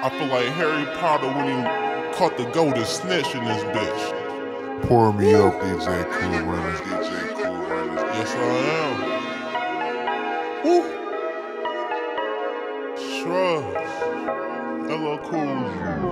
I feel like Harry Potter when he caught the golden snitch in this bitch. Pour me up, DJ Cool Runners. DJ Cool Runners. Yes, I am. Woo. Shrug. Hello, cool.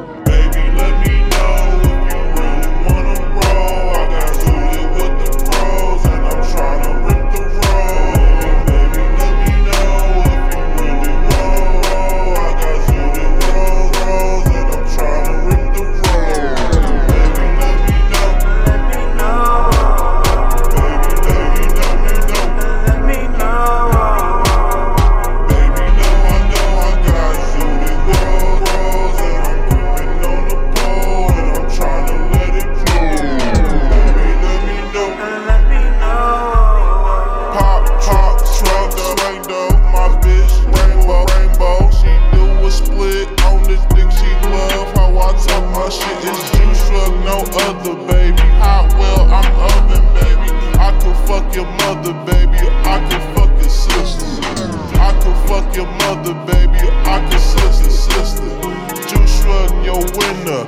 winner.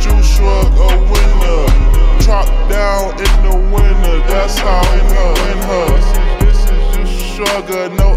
Juice Shrug a winner. Drop down in the winter. That's how in her in her. This is Juice Shrug, no